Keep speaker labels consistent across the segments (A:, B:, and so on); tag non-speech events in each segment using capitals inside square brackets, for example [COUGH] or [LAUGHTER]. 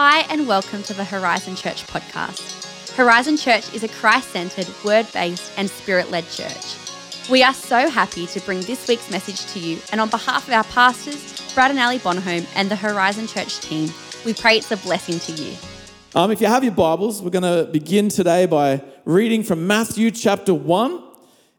A: Hi, and welcome to the Horizon Church podcast. Horizon Church is a Christ centered, word based, and spirit led church. We are so happy to bring this week's message to you, and on behalf of our pastors, Brad and Ali Bonholm, and the Horizon Church team, we pray it's a blessing to you.
B: Um, if you have your Bibles, we're going to begin today by reading from Matthew chapter 1.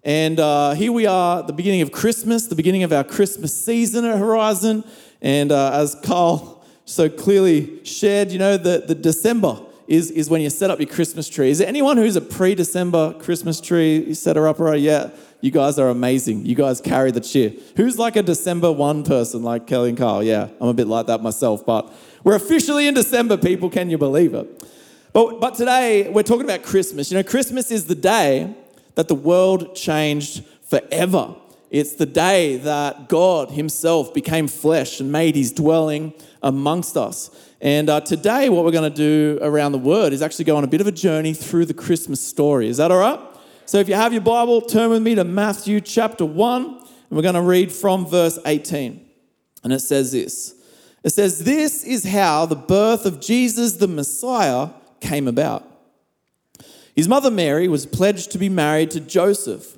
B: And uh, here we are, the beginning of Christmas, the beginning of our Christmas season at Horizon. And uh, as Carl so clearly shared, you know, the, the December is, is when you set up your Christmas tree. Is there anyone who's a pre December Christmas tree setter set up right? Yeah, you guys are amazing. You guys carry the cheer. Who's like a December 1 person like Kelly and Carl? Yeah, I'm a bit like that myself, but we're officially in December, people. Can you believe it? But, but today we're talking about Christmas. You know, Christmas is the day that the world changed forever. It's the day that God Himself became flesh and made His dwelling amongst us. And uh, today, what we're going to do around the Word is actually go on a bit of a journey through the Christmas story. Is that all right? So, if you have your Bible, turn with me to Matthew chapter 1, and we're going to read from verse 18. And it says this It says, This is how the birth of Jesus the Messiah came about. His mother Mary was pledged to be married to Joseph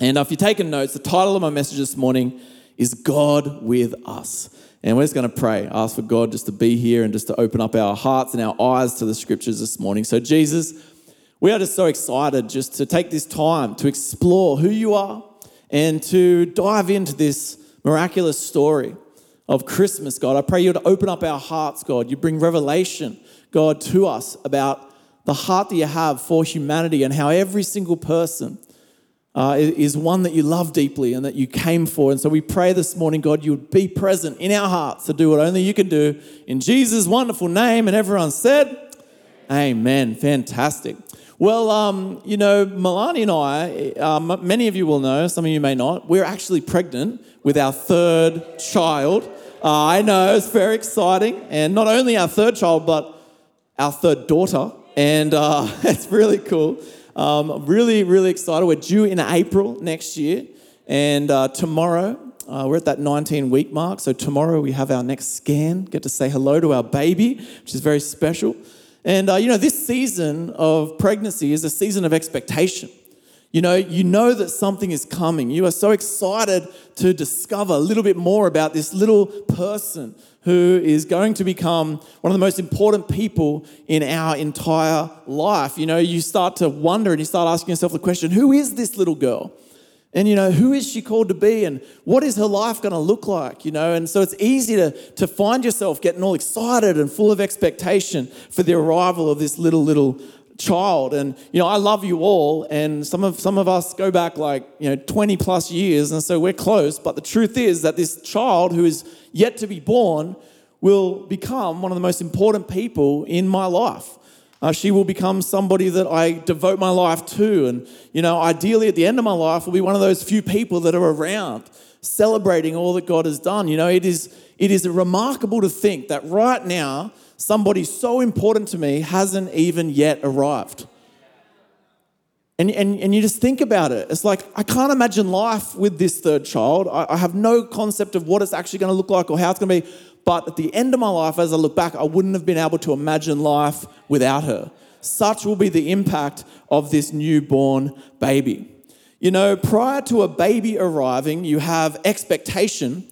B: And if you're taking notes, the title of my message this morning is God with us. And we're just going to pray, ask for God just to be here and just to open up our hearts and our eyes to the scriptures this morning. So, Jesus, we are just so excited just to take this time to explore who you are and to dive into this miraculous story of Christmas, God. I pray you to open up our hearts, God. You bring revelation, God, to us about the heart that you have for humanity and how every single person uh, is one that you love deeply and that you came for. And so we pray this morning, God, you would be present in our hearts to do what only you can do. In Jesus' wonderful name. And everyone said, Amen. Fantastic. Well, um, you know, Milani and I, um, many of you will know, some of you may not, we're actually pregnant with our third child. Uh, I know, it's very exciting. And not only our third child, but our third daughter. And uh, [LAUGHS] it's really cool. Um, really, really excited. We're due in April next year. And uh, tomorrow, uh, we're at that 19 week mark. So tomorrow we have our next scan, get to say hello to our baby, which is very special. And uh, you know, this season of pregnancy is a season of expectation. You know, you know that something is coming. You are so excited to discover a little bit more about this little person who is going to become one of the most important people in our entire life. You know, you start to wonder and you start asking yourself the question who is this little girl? And, you know, who is she called to be? And what is her life going to look like? You know, and so it's easy to, to find yourself getting all excited and full of expectation for the arrival of this little, little child. And you know i love you all. And some of some of us go back like you know 20 plus years. And so we're close. But the truth is that this child who is yet to be born will become one of the most important people in my life. Uh, she will become somebody that i devote my life to. And you know ideally at the end of my life will be one of those few people that are around celebrating all that god has done. You know it is it is remarkable to think that right now somebody so important to me hasn't even yet arrived. And, and, and you just think about it. It's like, I can't imagine life with this third child. I, I have no concept of what it's actually going to look like or how it's going to be. But at the end of my life, as I look back, I wouldn't have been able to imagine life without her. Such will be the impact of this newborn baby. You know, prior to a baby arriving, you have expectation,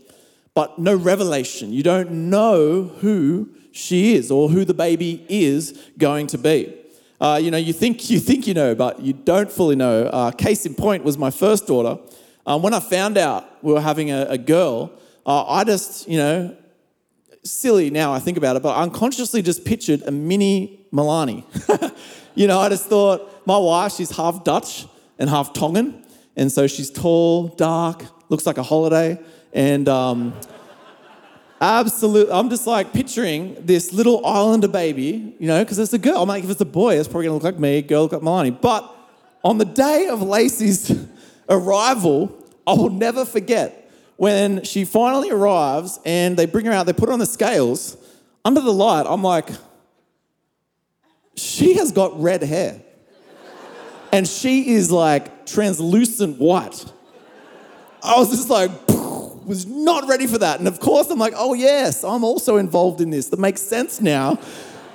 B: but no revelation. You don't know who she is or who the baby is going to be. Uh, you know, you think you think you know, but you don't fully know. Uh, case in point was my first daughter. Um, when I found out we were having a, a girl, uh, I just, you know, silly now I think about it, but I unconsciously just pictured a mini Milani. [LAUGHS] you know, I just thought my wife, she's half Dutch and half Tongan, and so she's tall, dark, looks like a holiday, and. Um, Absolutely. I'm just like picturing this little islander baby, you know, because it's a girl. I'm like, if it's a boy, it's probably gonna look like me, girl look like Milani. But on the day of Lacey's [LAUGHS] arrival, I will never forget when she finally arrives and they bring her out, they put her on the scales. Under the light, I'm like, she has got red hair. And she is like translucent white. I was just like, was not ready for that. And of course, I'm like, oh, yes, I'm also involved in this. That makes sense now.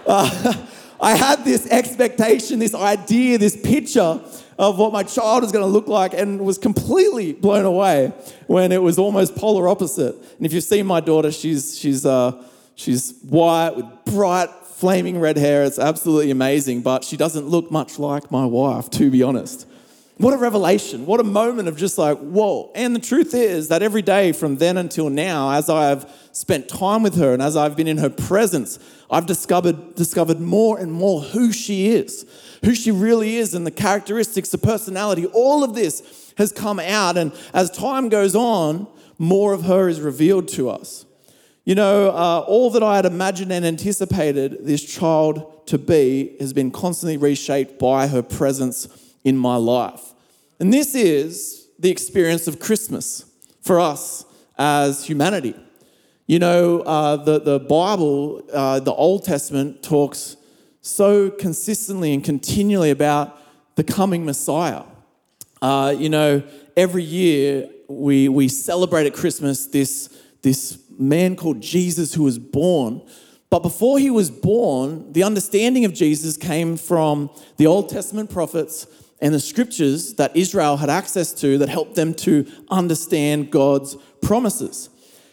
B: Uh, [LAUGHS] I had this expectation, this idea, this picture of what my child is going to look like and was completely blown away when it was almost polar opposite. And if you've seen my daughter, she's, she's, uh, she's white with bright, flaming red hair. It's absolutely amazing, but she doesn't look much like my wife, to be honest. What a revelation. What a moment of just like, whoa. And the truth is that every day from then until now, as I have spent time with her and as I've been in her presence, I've discovered, discovered more and more who she is, who she really is, and the characteristics, the personality. All of this has come out. And as time goes on, more of her is revealed to us. You know, uh, all that I had imagined and anticipated this child to be has been constantly reshaped by her presence in my life. And this is the experience of Christmas for us as humanity. You know, uh, the, the Bible, uh, the Old Testament, talks so consistently and continually about the coming Messiah. Uh, you know, every year we, we celebrate at Christmas this, this man called Jesus who was born. But before he was born, the understanding of Jesus came from the Old Testament prophets and the scriptures that Israel had access to that helped them to understand God's promises.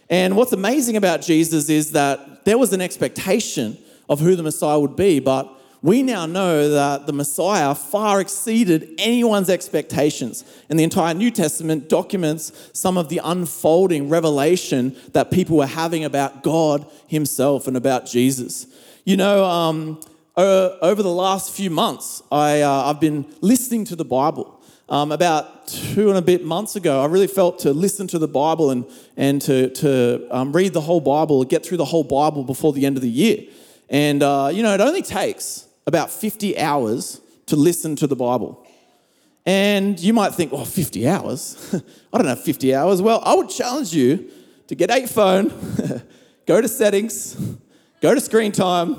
B: And what's amazing about Jesus is that there was an expectation of who the Messiah would be, but we now know that the Messiah far exceeded anyone's expectations. And the entire New Testament documents some of the unfolding revelation that people were having about God Himself and about Jesus. You know, um, uh, over the last few months, I, uh, I've been listening to the Bible. Um, about two and a bit months ago, I really felt to listen to the Bible and, and to, to um, read the whole Bible, get through the whole Bible before the end of the year. And, uh, you know, it only takes about 50 hours to listen to the Bible. And you might think, well, 50 hours? [LAUGHS] I don't have 50 hours. Well, I would challenge you to get your phone, [LAUGHS] go to settings, go to screen time,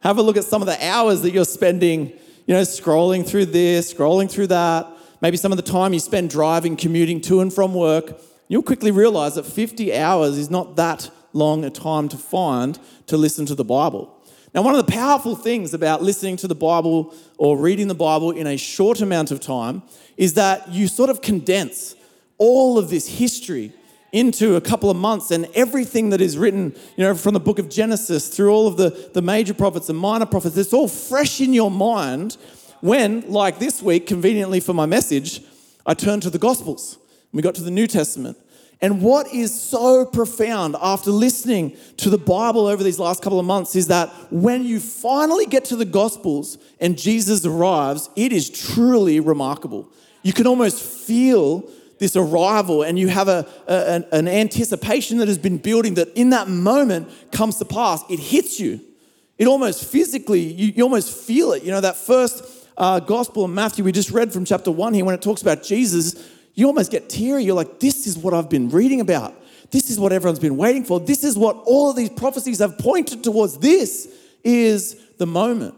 B: have a look at some of the hours that you're spending, you know, scrolling through this, scrolling through that. Maybe some of the time you spend driving, commuting to and from work. You'll quickly realize that 50 hours is not that long a time to find to listen to the Bible. Now, one of the powerful things about listening to the Bible or reading the Bible in a short amount of time is that you sort of condense all of this history into a couple of months and everything that is written, you know, from the book of Genesis through all of the, the major prophets and minor prophets, it's all fresh in your mind when, like this week, conveniently for my message, I turned to the Gospels. We got to the New Testament. And what is so profound after listening to the Bible over these last couple of months is that when you finally get to the Gospels and Jesus arrives, it is truly remarkable. You can almost feel this arrival and you have a, a, an anticipation that has been building that in that moment comes to pass. It hits you. It almost physically, you, you almost feel it. You know, that first uh, gospel of Matthew we just read from chapter one here, when it talks about Jesus, you almost get teary. You're like, this is what I've been reading about. This is what everyone's been waiting for. This is what all of these prophecies have pointed towards. This is the moment.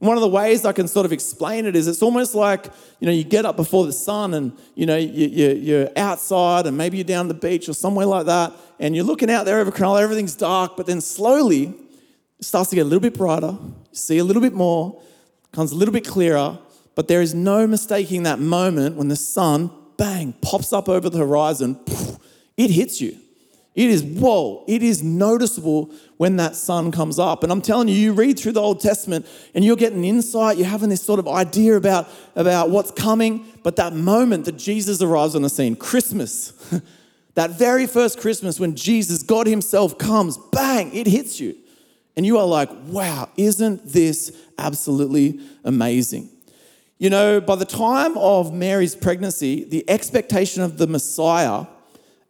B: One of the ways I can sort of explain it is it's almost like, you know, you get up before the sun and, you know, you, are outside and maybe you're down the beach or somewhere like that and you're looking out there over Cronulla, everything's dark, but then slowly it starts to get a little bit brighter, you see a little bit more, comes a little bit clearer, but there is no mistaking that moment when the sun, bang, pops up over the horizon, it hits you. It is, whoa, it is noticeable when that sun comes up. And I'm telling you, you read through the Old Testament and you're getting insight, you're having this sort of idea about, about what's coming. But that moment that Jesus arrives on the scene, Christmas, [LAUGHS] that very first Christmas when Jesus, God Himself, comes, bang, it hits you. And you are like, wow, isn't this absolutely amazing? You know, by the time of Mary's pregnancy, the expectation of the Messiah,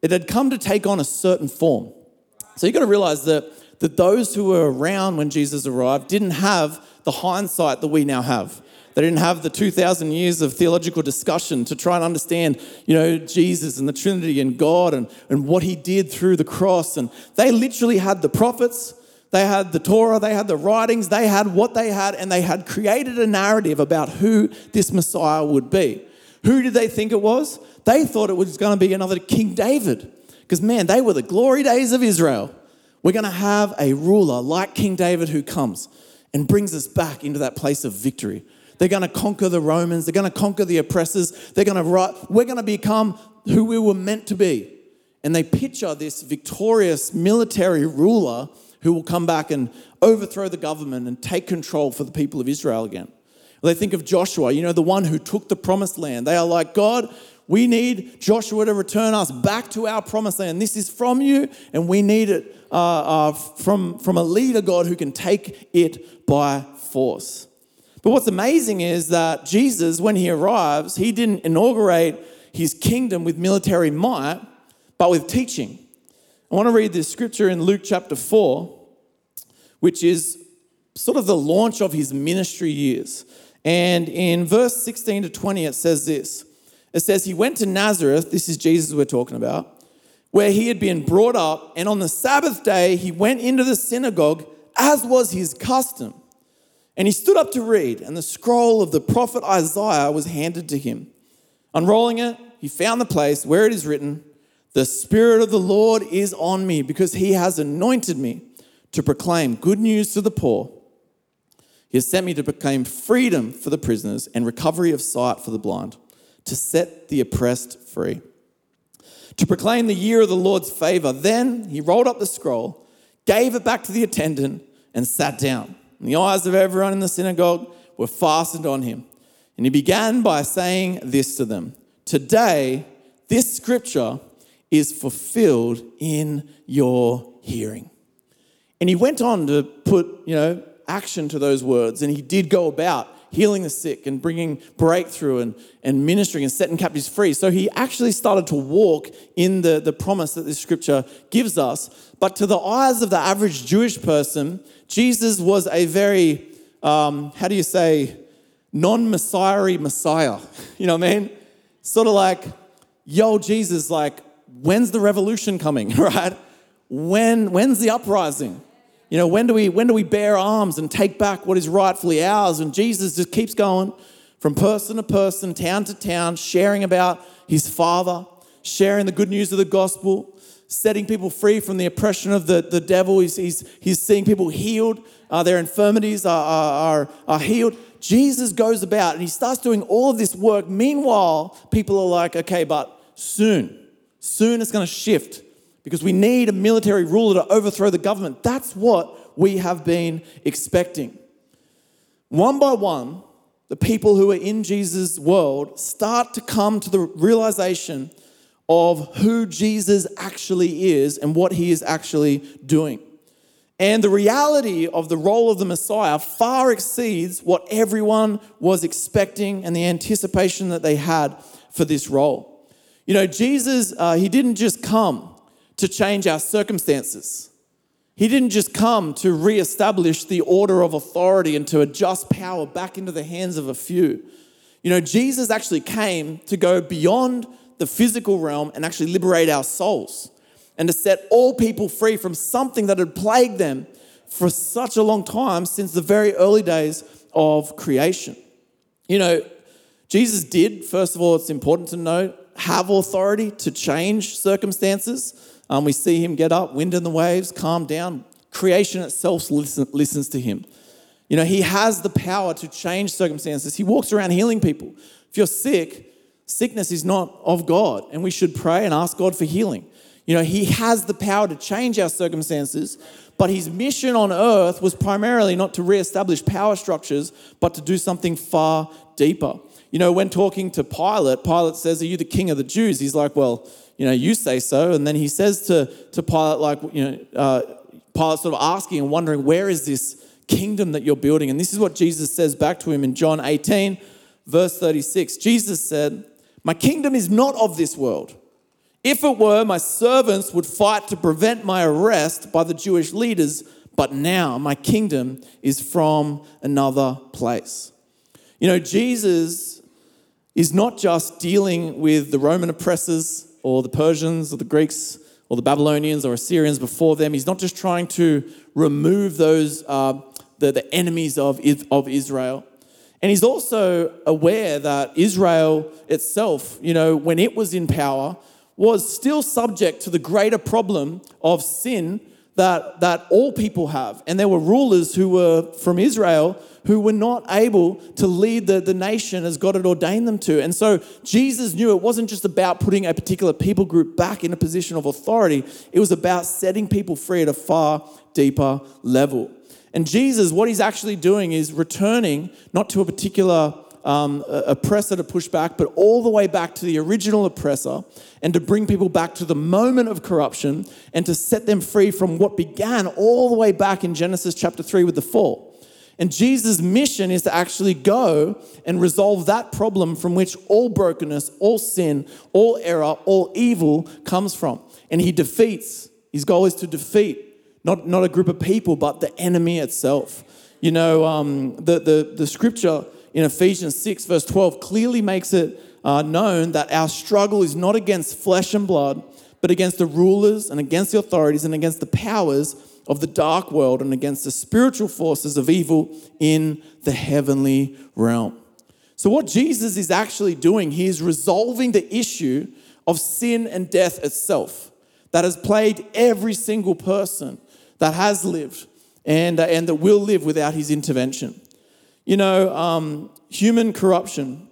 B: it had come to take on a certain form. So you've got to realize that that those who were around when Jesus arrived didn't have the hindsight that we now have. They didn't have the 2,000 years of theological discussion to try and understand, you know, Jesus and the Trinity and God and, and what he did through the cross. And they literally had the prophets, they had the Torah, they had the writings, they had what they had, and they had created a narrative about who this Messiah would be. Who did they think it was? They thought it was going to be another King David. Because, man, they were the glory days of Israel. We're going to have a ruler like King David who comes and brings us back into that place of victory. They're going to conquer the Romans, they're going to conquer the oppressors, they're going to write, we're going to become who we were meant to be. And they picture this victorious military ruler who will come back and overthrow the government and take control for the people of Israel again. They think of Joshua, you know, the one who took the promised land. They are like, God, we need Joshua to return us back to our promised land. This is from you, and we need it uh, uh, from, from a leader, God, who can take it by force. But what's amazing is that Jesus, when he arrives, he didn't inaugurate his kingdom with military might, but with teaching. I want to read this scripture in Luke chapter 4, which is sort of the launch of his ministry years. And in verse 16 to 20, it says this it says, He went to Nazareth, this is Jesus we're talking about, where he had been brought up, and on the Sabbath day he went into the synagogue, as was his custom. And he stood up to read, and the scroll of the prophet Isaiah was handed to him. Unrolling it, he found the place where it is written, The Spirit of the Lord is on me, because he has anointed me to proclaim good news to the poor. He has sent me to proclaim freedom for the prisoners and recovery of sight for the blind to set the oppressed free, to proclaim the year of the Lord's favor. Then he rolled up the scroll, gave it back to the attendant, and sat down. And the eyes of everyone in the synagogue were fastened on him. And he began by saying this to them Today, this scripture is fulfilled in your hearing. And he went on to put, you know, action to those words, and he did go about healing the sick and bringing breakthrough and, and ministering and setting captives free. So he actually started to walk in the, the promise that this scripture gives us. But to the eyes of the average Jewish person, Jesus was a very, um, how do you say, non messiah Messiah. [LAUGHS] You know what I mean? Sort of like, yo, Jesus, like, when's the revolution coming, [LAUGHS] right? When, when's the uprising? You know, when do we when do we bear arms and take back what is rightfully ours? And Jesus just keeps going from person to person, town to town, sharing about his Father, sharing the good news of the gospel, setting people free from the oppression of the, the devil. He's, he's, he's seeing people healed, uh, their infirmities are, are, are healed. Jesus goes about and he starts doing all of this work. Meanwhile, people are like, okay, but soon, soon it's going to shift because we need a military ruler to overthrow the government. That's what we have been expecting. One by one, the people who are in Jesus' world start to come to the realization of who Jesus actually is and what he is actually doing. And the reality of the role of the Messiah far exceeds what everyone was expecting and the anticipation that they had for this role. You know, Jesus, uh, he didn't just come to change our circumstances. He didn't just come to reestablish the order of authority and to adjust power back into the hands of a few. You know, Jesus actually came to go beyond the physical realm and actually liberate our souls and to set all people free from something that had plagued them for such a long time since the very early days of creation. You know, Jesus did, first of all, it's important to note, have authority to change circumstances. Um, we see him get up, wind in the waves, calm down. Creation itself listen, listens to him. You know, he has the power to change circumstances. He walks around healing people. If you're sick, sickness is not of God, and we should pray and ask God for healing. You know, he has the power to change our circumstances, but his mission on earth was primarily not to reestablish power structures, but to do something far deeper. You know, when talking to Pilate, Pilate says, Are you the king of the Jews? He's like, Well, you know, you say so. And then he says to, to Pilate, like, you know, uh, Pilate sort of asking and wondering, Where is this kingdom that you're building? And this is what Jesus says back to him in John 18, verse 36. Jesus said, My kingdom is not of this world. If it were, my servants would fight to prevent my arrest by the Jewish leaders, but now my kingdom is from another place. You know, Jesus is not just dealing with the Roman oppressors or the Persians or the Greeks or the Babylonians or Assyrians before them. He's not just trying to remove those, uh, the, the enemies of, of Israel. And he's also aware that Israel itself, you know, when it was in power, was still subject to the greater problem of sin that, that all people have. And there were rulers who were from Israel who were not able to lead the, the nation as God had ordained them to. And so Jesus knew it wasn't just about putting a particular people group back in a position of authority, it was about setting people free at a far deeper level. And Jesus, what he's actually doing is returning not to a particular um, oppressor to push back, but all the way back to the original oppressor and to bring people back to the moment of corruption and to set them free from what began all the way back in Genesis chapter 3 with the fall. And Jesus' mission is to actually go and resolve that problem from which all brokenness, all sin, all error, all evil comes from. And he defeats, his goal is to defeat not, not a group of people, but the enemy itself. You know, um, the, the, the scripture in Ephesians 6, verse 12, clearly makes it uh, known that our struggle is not against flesh and blood, but against the rulers and against the authorities and against the powers of the dark world and against the spiritual forces of evil in the heavenly realm. So, what Jesus is actually doing, he is resolving the issue of sin and death itself that has plagued every single person that has lived and, uh, and that will live without his intervention. You know, um, human corruption,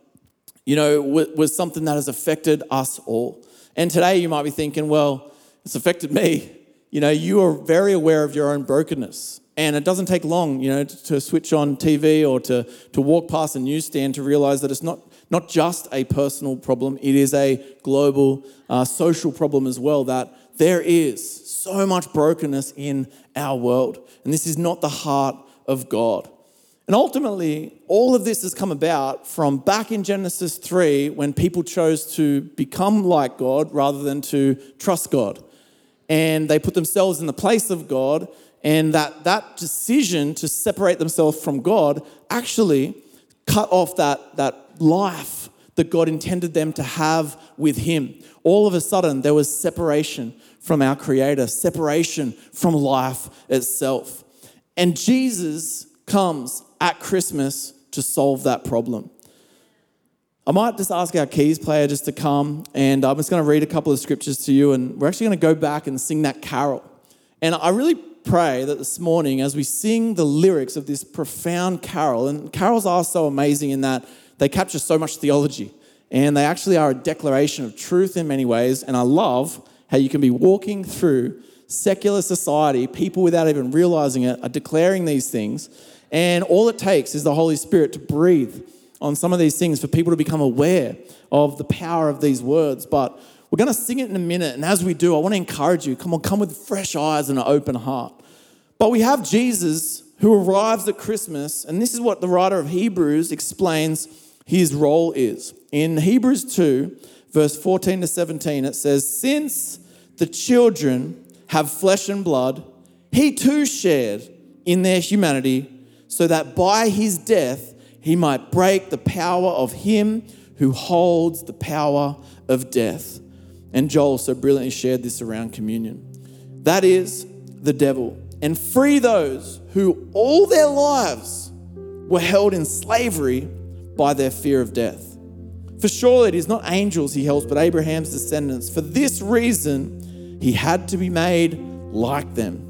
B: you know, w- was something that has affected us all. And today you might be thinking, well, it's affected me. You know, you are very aware of your own brokenness. And it doesn't take long, you know, to, to switch on TV or to, to walk past a newsstand to realize that it's not, not just a personal problem, it is a global uh, social problem as well. That there is so much brokenness in our world. And this is not the heart of God. And ultimately, all of this has come about from back in Genesis 3 when people chose to become like God rather than to trust God. And they put themselves in the place of God, and that, that decision to separate themselves from God actually cut off that, that life that God intended them to have with Him. All of a sudden, there was separation from our Creator, separation from life itself. And Jesus comes at Christmas to solve that problem. I might just ask our keys player just to come, and I'm just going to read a couple of scriptures to you, and we're actually going to go back and sing that carol. And I really pray that this morning, as we sing the lyrics of this profound carol, and carols are so amazing in that they capture so much theology, and they actually are a declaration of truth in many ways. And I love how you can be walking through secular society, people without even realizing it are declaring these things and all it takes is the Holy Spirit to breathe on some of these things for people to become aware of the power of these words. But we're going to sing it in a minute. And as we do, I want to encourage you come on, come with fresh eyes and an open heart. But we have Jesus who arrives at Christmas. And this is what the writer of Hebrews explains his role is. In Hebrews 2, verse 14 to 17, it says, Since the children have flesh and blood, he too shared in their humanity so that by his death he might break the power of him who holds the power of death. And Joel so brilliantly shared this around communion. That is the devil. And free those who all their lives were held in slavery by their fear of death. For surely it is not angels he helps, but Abraham's descendants. For this reason, he had to be made like them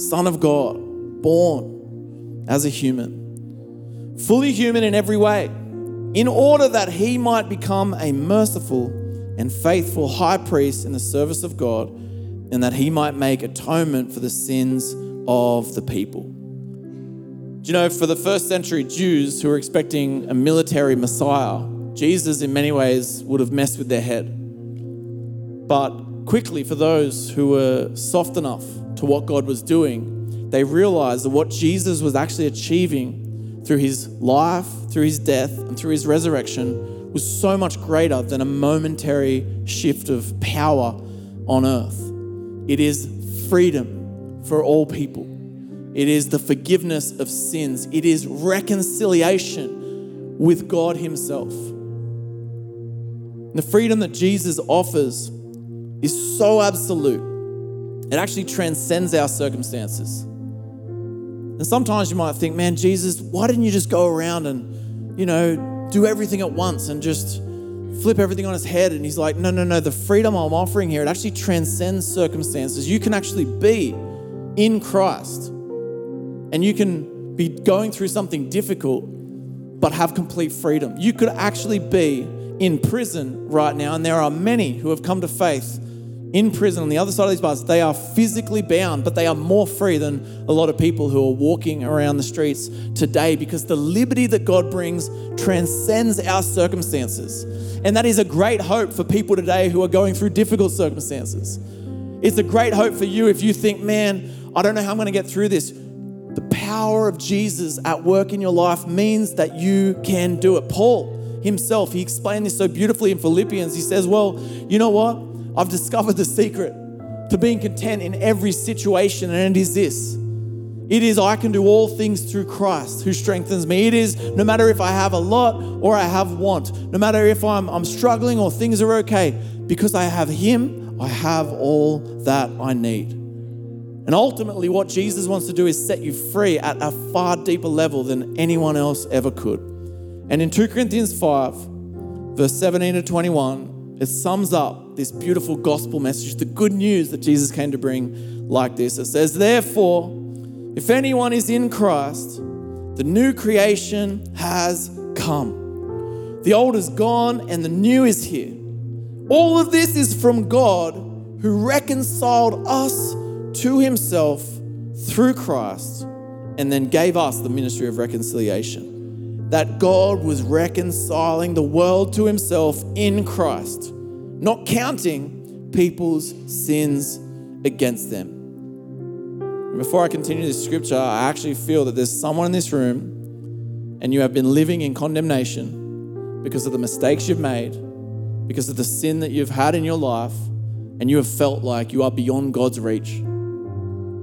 B: Son of God, born as a human, fully human in every way, in order that he might become a merciful and faithful high priest in the service of God, and that he might make atonement for the sins of the people. Do you know, for the first century Jews who were expecting a military Messiah, Jesus in many ways would have messed with their head. But quickly, for those who were soft enough to what God was doing, they realized that what Jesus was actually achieving through his life, through his death, and through his resurrection was so much greater than a momentary shift of power on earth. It is freedom for all people, it is the forgiveness of sins, it is reconciliation with God Himself. The freedom that Jesus offers is so absolute, it actually transcends our circumstances. And sometimes you might think, man, Jesus, why didn't you just go around and, you know, do everything at once and just flip everything on his head. And he's like, no, no, no, the freedom I'm offering here, it actually transcends circumstances. You can actually be in Christ and you can be going through something difficult, but have complete freedom. You could actually be in prison right now, and there are many who have come to faith in prison on the other side of these bars. They are physically bound, but they are more free than a lot of people who are walking around the streets today because the liberty that God brings transcends our circumstances. And that is a great hope for people today who are going through difficult circumstances. It's a great hope for you if you think, man, I don't know how I'm going to get through this. The power of Jesus at work in your life means that you can do it. Paul himself, he explained this so beautifully in Philippians. He says, Well, you know what? I've discovered the secret to being content in every situation, and it is this. It is, I can do all things through Christ who strengthens me. It is, no matter if I have a lot or I have want, no matter if I'm, I'm struggling or things are okay, because I have Him, I have all that I need. And ultimately, what Jesus wants to do is set you free at a far deeper level than anyone else ever could. And in 2 Corinthians 5, verse 17 to 21, it sums up this beautiful gospel message, the good news that Jesus came to bring, like this. It says, Therefore, if anyone is in Christ, the new creation has come. The old is gone and the new is here. All of this is from God who reconciled us to himself through Christ and then gave us the ministry of reconciliation that God was reconciling the world to himself in Christ, not counting people's sins against them. Before I continue this scripture, I actually feel that there's someone in this room and you have been living in condemnation because of the mistakes you've made, because of the sin that you've had in your life, and you have felt like you are beyond God's reach.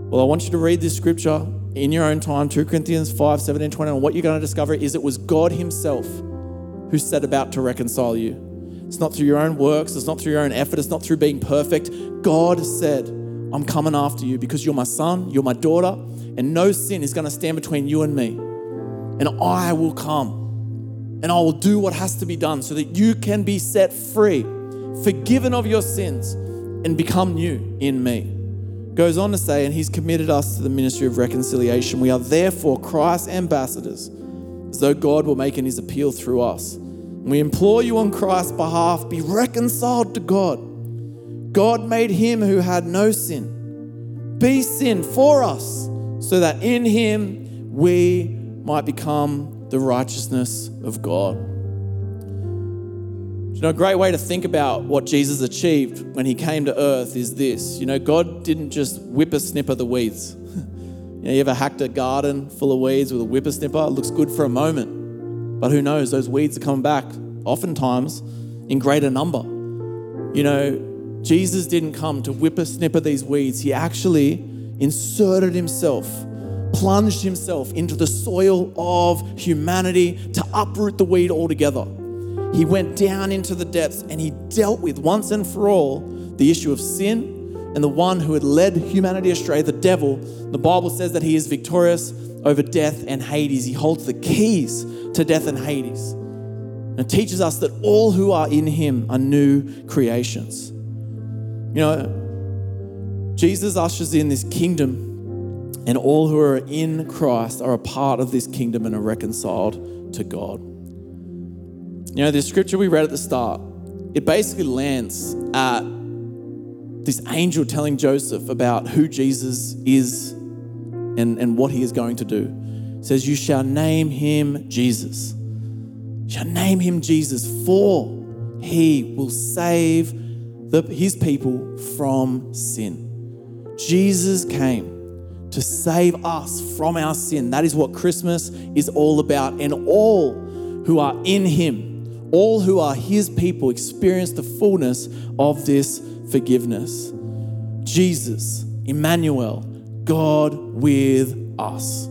B: Well, I want you to read this scripture in your own time, 2 Corinthians 5 17, 20. And what you're going to discover is it was God Himself who set about to reconcile you. It's not through your own works, it's not through your own effort, it's not through being perfect. God said, I'm coming after you because you're my son, you're my daughter, and no sin is going to stand between you and me. And I will come and I will do what has to be done so that you can be set free, forgiven of your sins, and become new in me. Goes on to say, and he's committed us to the ministry of reconciliation. We are therefore Christ's ambassadors, as though God were making his appeal through us. We implore you on Christ's behalf, be reconciled to God. God made him who had no sin be sin for us, so that in him we might become the righteousness of God. You know, a great way to think about what Jesus achieved when he came to earth is this. You know, God didn't just whipper snipper the weeds. [LAUGHS] you know, you ever hacked a garden full of weeds with a whipper snipper? It looks good for a moment. But who knows, those weeds are coming back, oftentimes in greater number. You know, Jesus didn't come to whipper snipper these weeds. He actually inserted himself, plunged himself into the soil of humanity to uproot the weed altogether. He went down into the depths and he dealt with once and for all the issue of sin and the one who had led humanity astray, the devil. The Bible says that he is victorious over death and Hades. He holds the keys to death and Hades. And teaches us that all who are in him are new creations. You know, Jesus ushers in this kingdom, and all who are in Christ are a part of this kingdom and are reconciled to God. You know, the scripture we read at the start it basically lands at this angel telling Joseph about who Jesus is and, and what he is going to do. It says, You shall name him Jesus. You shall name him Jesus, for he will save the, his people from sin. Jesus came to save us from our sin. That is what Christmas is all about. And all who are in him, all who are his people, experience the fullness of this forgiveness. Jesus, Emmanuel, God with us.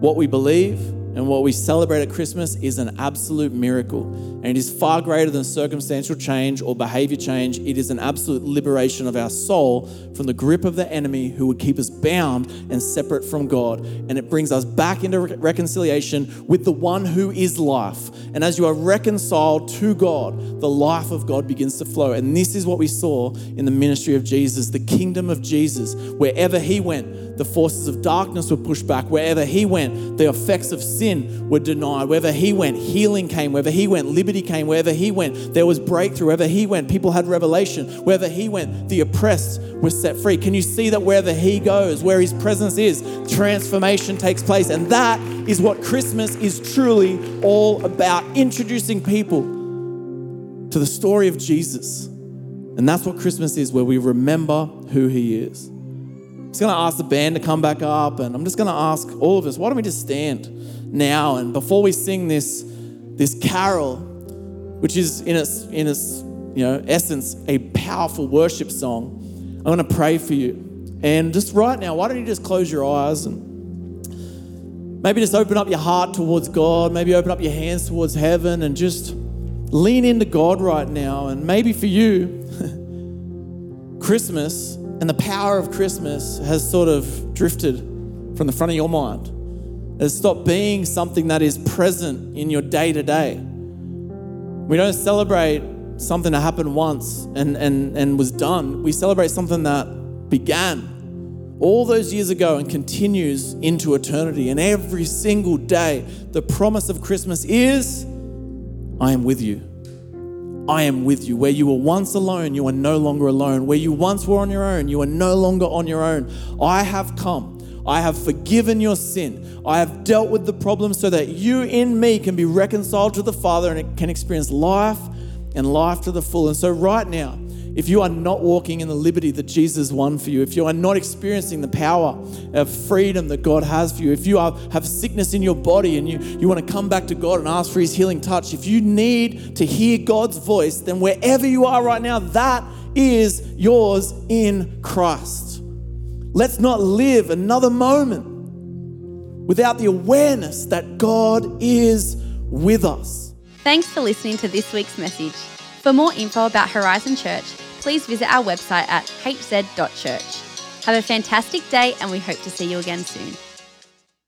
B: What we believe and what we celebrate at Christmas is an absolute miracle. And it is far greater than circumstantial change or behavior change. It is an absolute liberation of our soul from the grip of the enemy who would keep us bound and separate from God. And it brings us back into reconciliation with the one who is life. And as you are reconciled to God, the life of God begins to flow. And this is what we saw in the ministry of Jesus, the kingdom of Jesus. Wherever he went, the forces of darkness were pushed back. Wherever he went, the effects of sin were denied. Wherever he went, healing came. Wherever he went, liberty came. Wherever he went, there was breakthrough. Wherever he went, people had revelation. Wherever he went, the oppressed were set free. Can you see that wherever he goes, where his presence is, transformation takes place? And that is what Christmas is truly all about introducing people to the story of Jesus. And that's what Christmas is, where we remember who he is. Just going to ask the band to come back up, and I'm just going to ask all of us, why don't we just stand now? And before we sing this, this carol, which is in its, in its you know, essence a powerful worship song, I'm going to pray for you. And just right now, why don't you just close your eyes and maybe just open up your heart towards God, maybe open up your hands towards heaven and just lean into God right now. And maybe for you, [LAUGHS] Christmas and the power of Christmas has sort of drifted from the front of your mind. It stopped being something that is present in your day to day. We don't celebrate something that happened once and, and, and was done. We celebrate something that began all those years ago and continues into eternity. And every single day, the promise of Christmas is I am with you. I am with you. Where you were once alone, you are no longer alone. Where you once were on your own, you are no longer on your own. I have come. I have forgiven your sin. I have dealt with the problem so that you in me can be reconciled to the Father and can experience life and life to the full. And so, right now, if you are not walking in the liberty that Jesus won for you, if you are not experiencing the power of freedom that God has for you, if you are, have sickness in your body and you, you want to come back to God and ask for His healing touch, if you need to hear God's voice, then wherever you are right now, that is yours in Christ. Let's not live another moment without the awareness that God is with us.
A: Thanks for listening to this week's message. For more info about Horizon Church, please visit our website at hz.church. Have a fantastic day, and we hope to see you again soon.